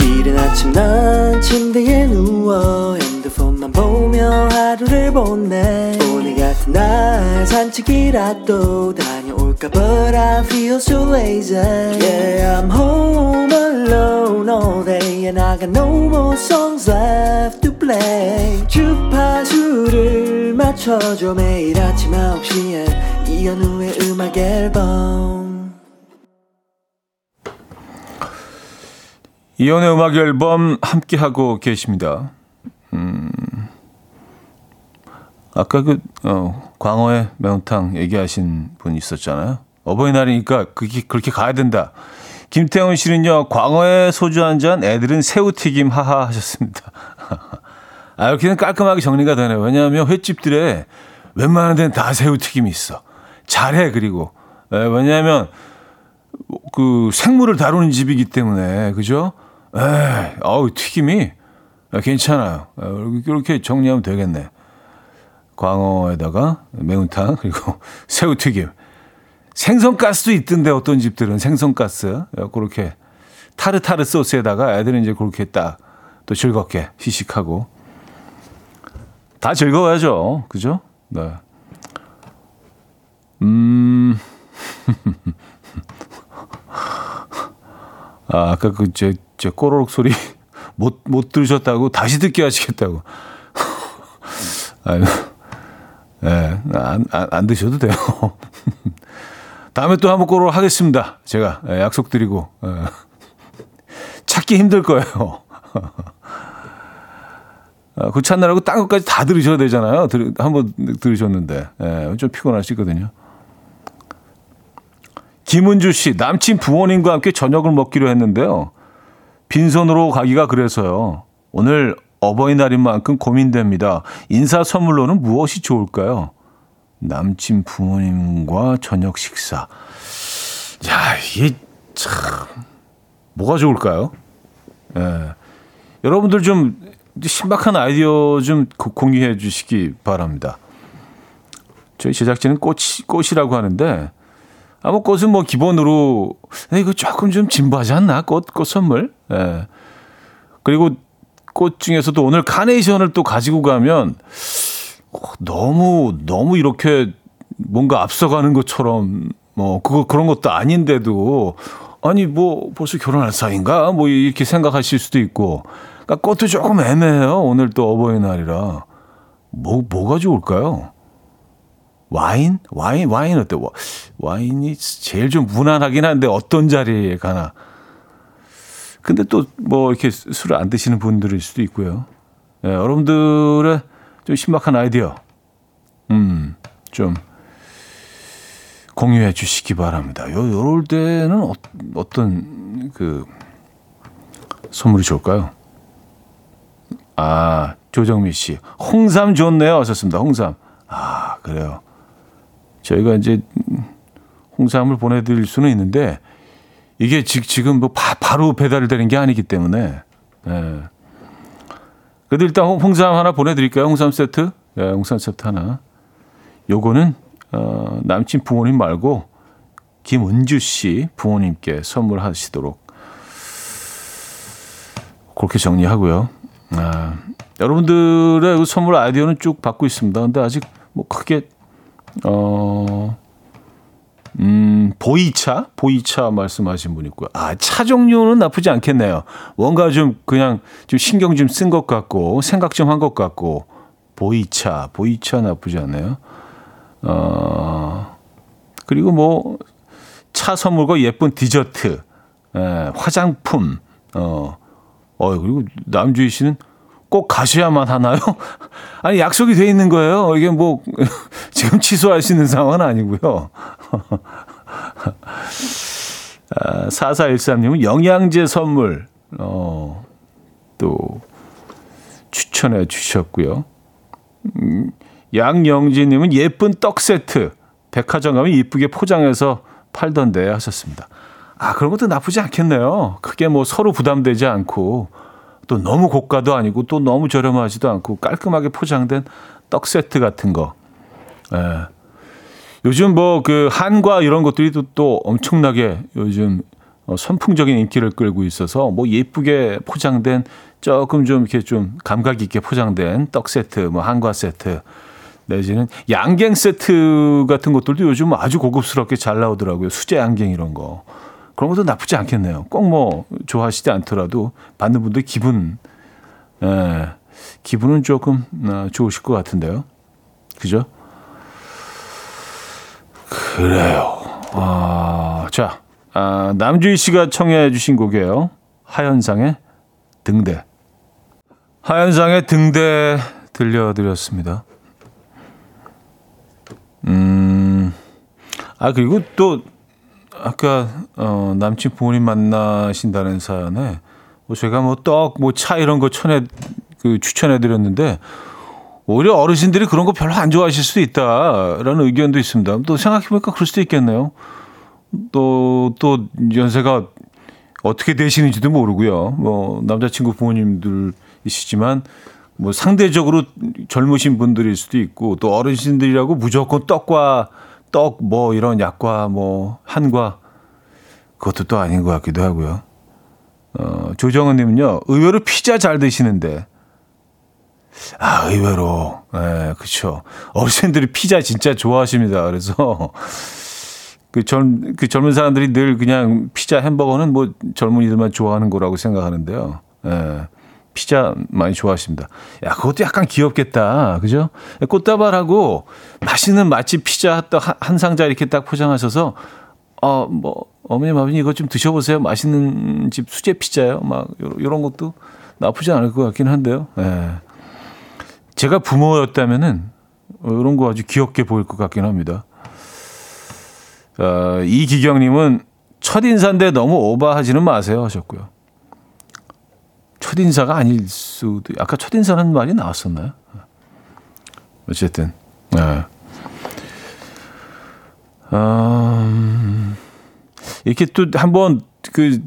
이른 아침 난 침대에 누워 핸드폰만 보며 하루를 보내 오늘 같은 날 산책이라도 다녀올까 But I feel so lazy Yeah I'm home alone all day And I got no more songs left play 주파수를 맞춰줘 매일 아침 9시에 이현우의 음악 앨범 이연의 음악 앨범 함께 하고 계십니다. 음, 아까 그 어, 광어의 매운탕 얘기하신 분 있었잖아요. 어버이날이니까 그게 그렇게 가야 된다. 김태훈 씨는요, 광어에 소주 한 잔, 애들은 새우튀김 하하 하셨습니다. 아, 이렇게는 깔끔하게 정리가 되네요. 왜냐하면 횟집들에 웬만한 데는 다 새우튀김이 있어. 잘해, 그리고. 예, 왜냐하면 그 생물을 다루는 집이기 때문에, 그죠? 에, 어우, 튀김이 괜찮아요. 이렇게 정리하면 되겠네. 광어에다가 매운탕, 그리고 새우튀김. 생선가스도 있던데, 어떤 집들은 생선가스. 그렇게 타르타르 소스에다가 애들은 이제 그렇게 딱 또 즐겁게 시식하고 다 즐거워야죠. 그죠? 네. 음. 아, 아까 그, 제, 제 꼬르륵 소리 못, 못 들으셨다고 다시 듣게 하시겠다고. 아유, 예, 네, 안, 안, 안 드셔도 돼요. 다음에 또 한번 꼬르륵 하겠습니다. 제가 예, 약속드리고. 예. 찾기 힘들 거예요. 아, 그 찾느라고 딴 것까지 다 들으셔야 되잖아요. 들, 한번 들으셨는데. 예, 좀 피곤하시거든요. 김은주 씨, 남친 부모님과 함께 저녁을 먹기로 했는데요. 빈손으로 가기가 그래서요. 오늘 어버이날인 만큼 고민됩니다. 인사 선물로는 무엇이 좋을까요? 남친 부모님과 저녁 식사. 야, 이게 참, 뭐가 좋을까요? 예. 여러분들 좀 신박한 아이디어 좀 공유해 주시기 바랍니다. 저희 제작진은 꽃, 꽃이라고 하는데, 아, 뭐 꽃은 뭐 기본으로, 이거 조금 좀 진부하지 않나? 꽃, 꽃 선물? 예. 그리고 꽃 중에서도 오늘 카네이션을 또 가지고 가면 어, 너무, 너무 이렇게 뭔가 앞서가는 것처럼 뭐, 그거, 그런 것도 아닌데도 아니, 뭐 벌써 결혼할 사이인가? 뭐 이렇게 생각하실 수도 있고. 그러니까 꽃도 조금 애매해요. 오늘 또 어버이날이라. 뭐, 뭐가 좋을까요? 와인? 와인, 와인 어때? 와, 와인이 제일 좀 무난하긴 한데 어떤 자리에 가나. 근데 또 뭐 이렇게 술을 안 드시는 분들일 수도 있고요. 예, 여러분들의 좀 신박한 아이디어, 음, 좀 공유해 주시기 바랍니다. 요, 요럴 때는 어, 어떤 그 선물이 좋을까요? 아, 조정미 씨. 홍삼 좋네요. 하셨습니다. 홍삼. 아, 그래요. 저희가 이제 홍삼을 보내드릴 수는 있는데 이게 지금 뭐 바, 로 배달되는 게 아니기 때문에 예. 그래도 일단 홍삼 하나 보내드릴까요? 홍삼 세트? 예, 홍삼 세트 하나. 요거는 어, 남친 부모님 말고 김은주 씨 부모님께 선물하시도록 그렇게 정리하고요. 아, 여러분들의 그 선물 아이디어는 쭉 받고 있습니다. 근데 아직 뭐 크게 어, 음, 보이차? 보이차 말씀하신 분 있고요. 아, 차 종류는 나쁘지 않겠네요. 뭔가 좀 그냥 좀 신경 좀 쓴 것 같고, 생각 좀 한 것 같고, 보이차, 보이차 나쁘지 않네요. 어, 그리고 뭐, 차 선물과 예쁜 디저트, 에, 화장품, 어, 어, 그리고 남주희 씨는 꼭 가셔야만 하나요? 아니, 약속이 돼 있는 거예요. 이게 뭐, 지금 취소할 수 있는 상황은 아니고요. 아, 4413님은 영양제 선물, 어, 또, 추천해 주셨고요. 음, 양영진님은 예쁜 떡 세트, 백화점 가면 이쁘게 포장해서 팔던데 하셨습니다. 아, 그런 것도 나쁘지 않겠네요. 크게 뭐 서로 부담되지 않고, 또 너무 고가도 아니고 또 너무 저렴하지도 않고 깔끔하게 포장된 떡 세트 같은 거. 예. 요즘 뭐 그 한과 이런 것들이 또, 또 엄청나게 요즘 어, 선풍적인 인기를 끌고 있어서 뭐 예쁘게 포장된 조금 좀 이렇게 좀 감각 있게 포장된 떡 세트, 뭐 한과 세트 내지는 양갱 세트 같은 것들도 요즘 아주 고급스럽게 잘 나오더라고요. 수제 양갱 이런 거. 그런 것도 나쁘지 않겠네요. 꼭 뭐 좋아하시지 않더라도 받는 분들 기분, 예, 기분은 조금 어, 좋으실 것 같은데요. 그죠? 그래요. 아, 자, 아, 남주희 씨가 청해 주신 곡이에요. 하현상의 등대. 하현상의 등대 들려드렸습니다. 음, 아, 그리고 또 아까 어, 남친 부모님 만나신다는 사연에 뭐 제가 뭐 떡, 뭐 차 이런 거 천에 그 추천해 드렸는데 오히려 어르신들이 그런 거 별로 안 좋아하실 수도 있다라는 의견도 있습니다. 또 생각해 보니까 그럴 수도 있겠네요. 또 또 연세가 어떻게 되시는지도 모르고요. 뭐 남자친구 부모님들이시지만 뭐 상대적으로 젊으신 분들일 수도 있고 또 어르신들이라고 무조건 떡과 떡, 뭐 이런 약과 뭐 한과 그것도 또 아닌 것 같기도 하고요. 어, 조정은 님은요, 의외로 피자 잘 드시는데. 아, 의외로. 예, 그쵸. 어르신들이 피자 진짜 좋아하십니다. 그래서, 그 젊, 그 젊은 사람들이 늘 그냥 피자 햄버거는 뭐 젊은이들만 좋아하는 거라고 생각하는데요. 예. 피자 많이 좋아하십니다. 야, 그것도 약간 귀엽겠다. 그죠? 꽃다발하고 맛있는 맛집 피자 한 상자 이렇게 딱 포장하셔서, 어, 뭐, 어머님, 아버님 이거 좀 드셔보세요. 맛있는 집 수제 피자요. 막, 요런 것도 나쁘지 않을 것 같긴 한데요. 예. 제가 부모였다면은, 이런 거 아주 귀엽게 보일 것 같긴 합니다. 어, 이기경님은 첫인사인데 너무 오버하지는 마세요 하셨고요. 첫인사가 아닐 수도, 아까 첫인사라는 말이 나왔었나요? 어쨌든, 네. 음, 이렇게 또 한번 그,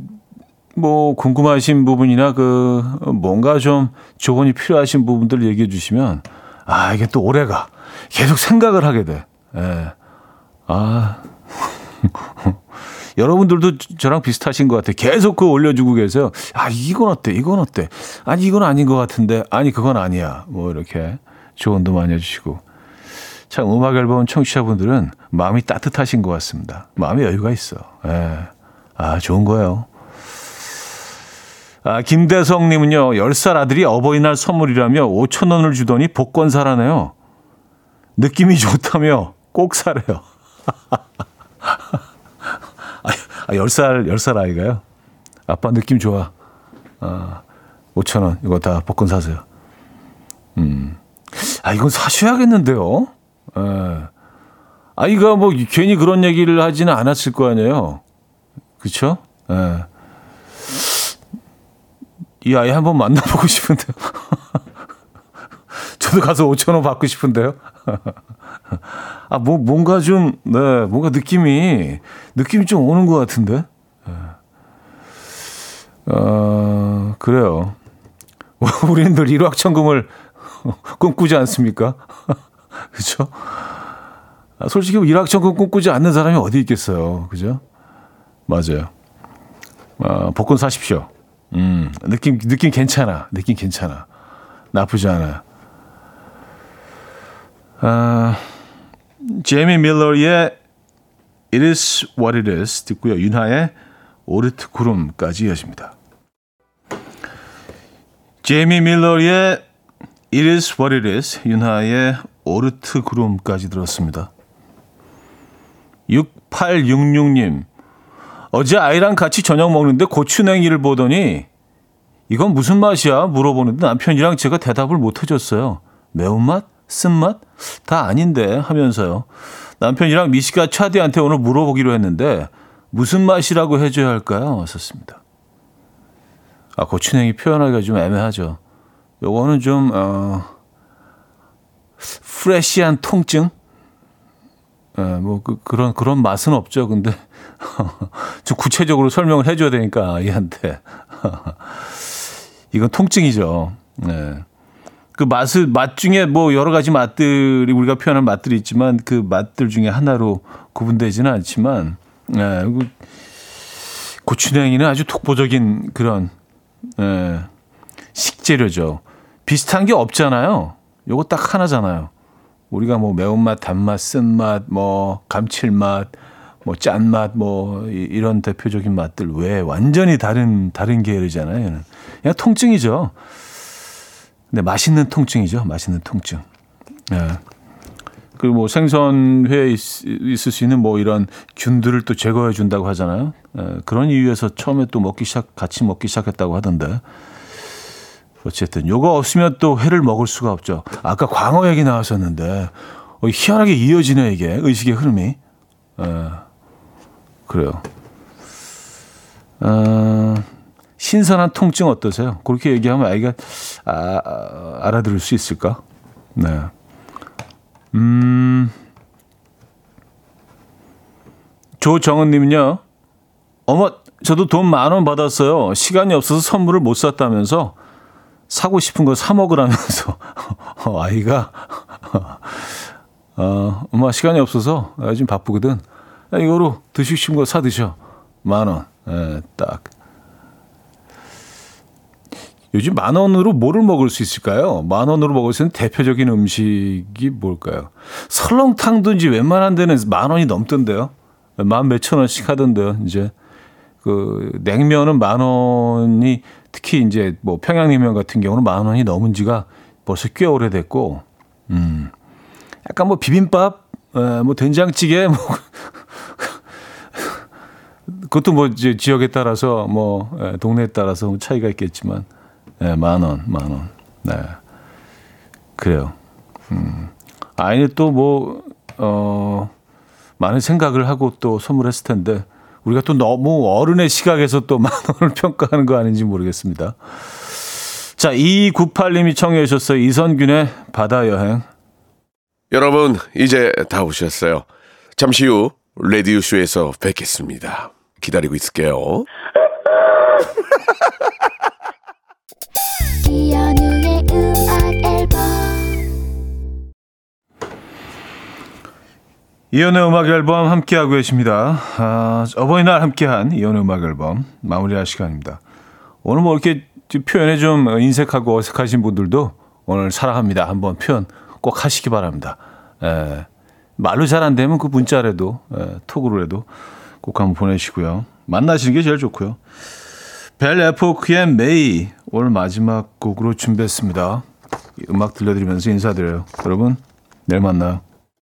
뭐, 궁금하신 부분이나 그, 뭔가 좀 조언이 필요하신 부분들 얘기해 주시면, 아, 이게 또 오래가. 계속 생각을 하게 돼. 예. 아. 여러분들도 저랑 비슷하신 것 같아요. 계속 그 올려주고 계세요. 아, 이건 어때? 이건 어때? 아니, 이건 아닌 것 같은데. 아니, 그건 아니야. 뭐, 이렇게 조언도 많이 해주시고. 참, 음악 앨범 청취자분들은 마음이 따뜻하신 것 같습니다. 마음에 여유가 있어. 예. 아, 좋은 거예요. 아, 김대성님은요, 10살 아들이 어버이날 선물이라며 5천원을 주더니 복권 사라네요. 느낌이 좋다며 꼭 사래요. 아, 10살, 10살 아이가요? 아빠 느낌 좋아. 아, 5천 원, 이거 다 복권 사세요. 음. 아, 이건 사셔야겠는데요? 예. 아이가 뭐 괜히 그런 얘기를 하지는 않았을 거 아니에요? 그쵸? 예. 이 아이 한번 만나보고 싶은데요. 저도 가서 5천 원 받고 싶은데요. 아, 뭐, 뭔가 좀, 네, 뭔가 느낌이, 느낌이 좀 오는 것 같은데. 네. 어, 그래요. 우리는 늘 일확천금을 꿈꾸지 않습니까? 그죠? 아, 솔직히 일확천금 꿈꾸지 않는 사람이 어디 있겠어요. 그죠? 맞아요. 아, 복권 사십시오. 음, 느낌, 느낌 괜찮아. 느낌 괜찮아. 나쁘지 않아요. 아, 제이미 밀러의 It is what it is 듣고요. 윤하의 오르트 구름까지 이어집니다. 제이미 밀러의 It is what it is 윤하의 오르트 구름까지 들었습니다. 6866님 어제 아이랑 같이 저녁 먹는데 고추냉이를 보더니 이건 무슨 맛이야? 물어보는데 남편이랑 제가 대답을 못 해줬어요. 매운맛? 쓴맛? 다 아닌데 하면서요. 남편이랑 미식가 차디한테 오늘 물어보기로 했는데 무슨 맛이라고 해줘야 할까요? 썼습니다. 아, 고추냉이 표현하기가 좀 애매하죠. 요거는 좀, 어, 프레시한 통증? 예, 뭐, 그, 그런, 그런 맛은 없죠. 근데, 좀 구체적으로 설명을 해줘야 되니까, 아이한테. 이건 통증이죠. 네. 그 맛을 맛 중에 뭐 여러 가지 맛들이 우리가 표현한 맛들이 있지만 그 맛들 중에 하나로 구분되지는 않지만 예, 고추냉이는 아주 독보적인 그런 예, 식재료죠. 비슷한 게 없잖아요. 요거 딱 하나잖아요. 우리가 뭐 매운맛, 단맛, 쓴맛, 뭐 감칠맛, 뭐 짠맛, 뭐 이런 대표적인 맛들 왜 완전히 다른 다른 계열이잖아요. 그냥 통증이죠. 네, 맛있는 통증이죠. 맛있는 통증. 예. 그리고 뭐 생선회에 있, 있을 수 있는 뭐 이런 균들을 또 제거해 준다고 하잖아요. 예, 그런 이유에서 처음에 또 먹기 시작, 같이 먹기 시작했다고 하던데. 어쨌든 요거 없으면 또 회를 먹을 수가 없죠. 아까 광어 얘기 나왔었는데 어, 희한하게 이어지네 이게 의식의 흐름이. 예, 그래요. 어, 신선한 통증 어떠세요? 그렇게 얘기하면 아이가 아, 아, 알아들을 수 있을까? 네. 음. 조정은님은요. 어머, 저도 돈 만 원 받았어요. 시간이 없어서 선물을 못 샀다면서 사고 싶은 거 사 먹으라면서 어, 아이가 어, 엄마 시간이 없어서 나 지금 바쁘거든. 이거로 드시고 싶은 거 사 드셔. 만 원. 예, 딱. 요즘 만 원으로 뭐를 먹을 수 있을까요? 만 원으로 먹을 수 있는 대표적인 음식이 뭘까요? 설렁탕든지 웬만한 데는 만 원이 넘던데요. 만 몇천 원씩 하던데요. 이제 그 냉면은 만 원이 특히 이제 뭐 평양냉면 같은 경우는 만 원이 넘은 지가 벌써 꽤 오래됐고, 음, 약간 뭐 비빔밥, 에, 뭐 된장찌개, 뭐 그것도 뭐 이제 지역에 따라서 뭐 에, 동네에 따라서 차이가 있겠지만, 예, 만 원, 만 원, 네, 그래요. 음, 아이는 또 뭐 어. 많은 생각을 하고 또 선물했을 텐데 우리가 또 너무 어른의 시각에서 또 만 원을 평가하는 거 아닌지 모르겠습니다. 자, 2298님이 청해 주셨어요. 이선균의 바다 여행. 여러분, 이제 다 오셨어요. 잠시 후 레디오 쇼에서 뵙겠습니다. 기다리고 있을게요. 이현우의 음악 앨범 이연의 음악 앨범 함께하고 계십니다. 아, 어버이날 함께한 이연의 음악 앨범 마무리할 시간입니다. 오늘 뭐 이렇게 표현에 좀 인색하고 어색하신 분들도 오늘 사랑합니다. 한번 표현 꼭 하시기 바랍니다. 에, 말로 잘 안 되면 그 문자라도 에, 톡으로라도 꼭 한번 보내시고요. 만나시는 게 제일 좋고요. 벨 에포크의 메이 오늘 마지막 곡으로 준비했습니다. 이 음악 들려드리면서 인사드려요. 여러분 내일 만나요.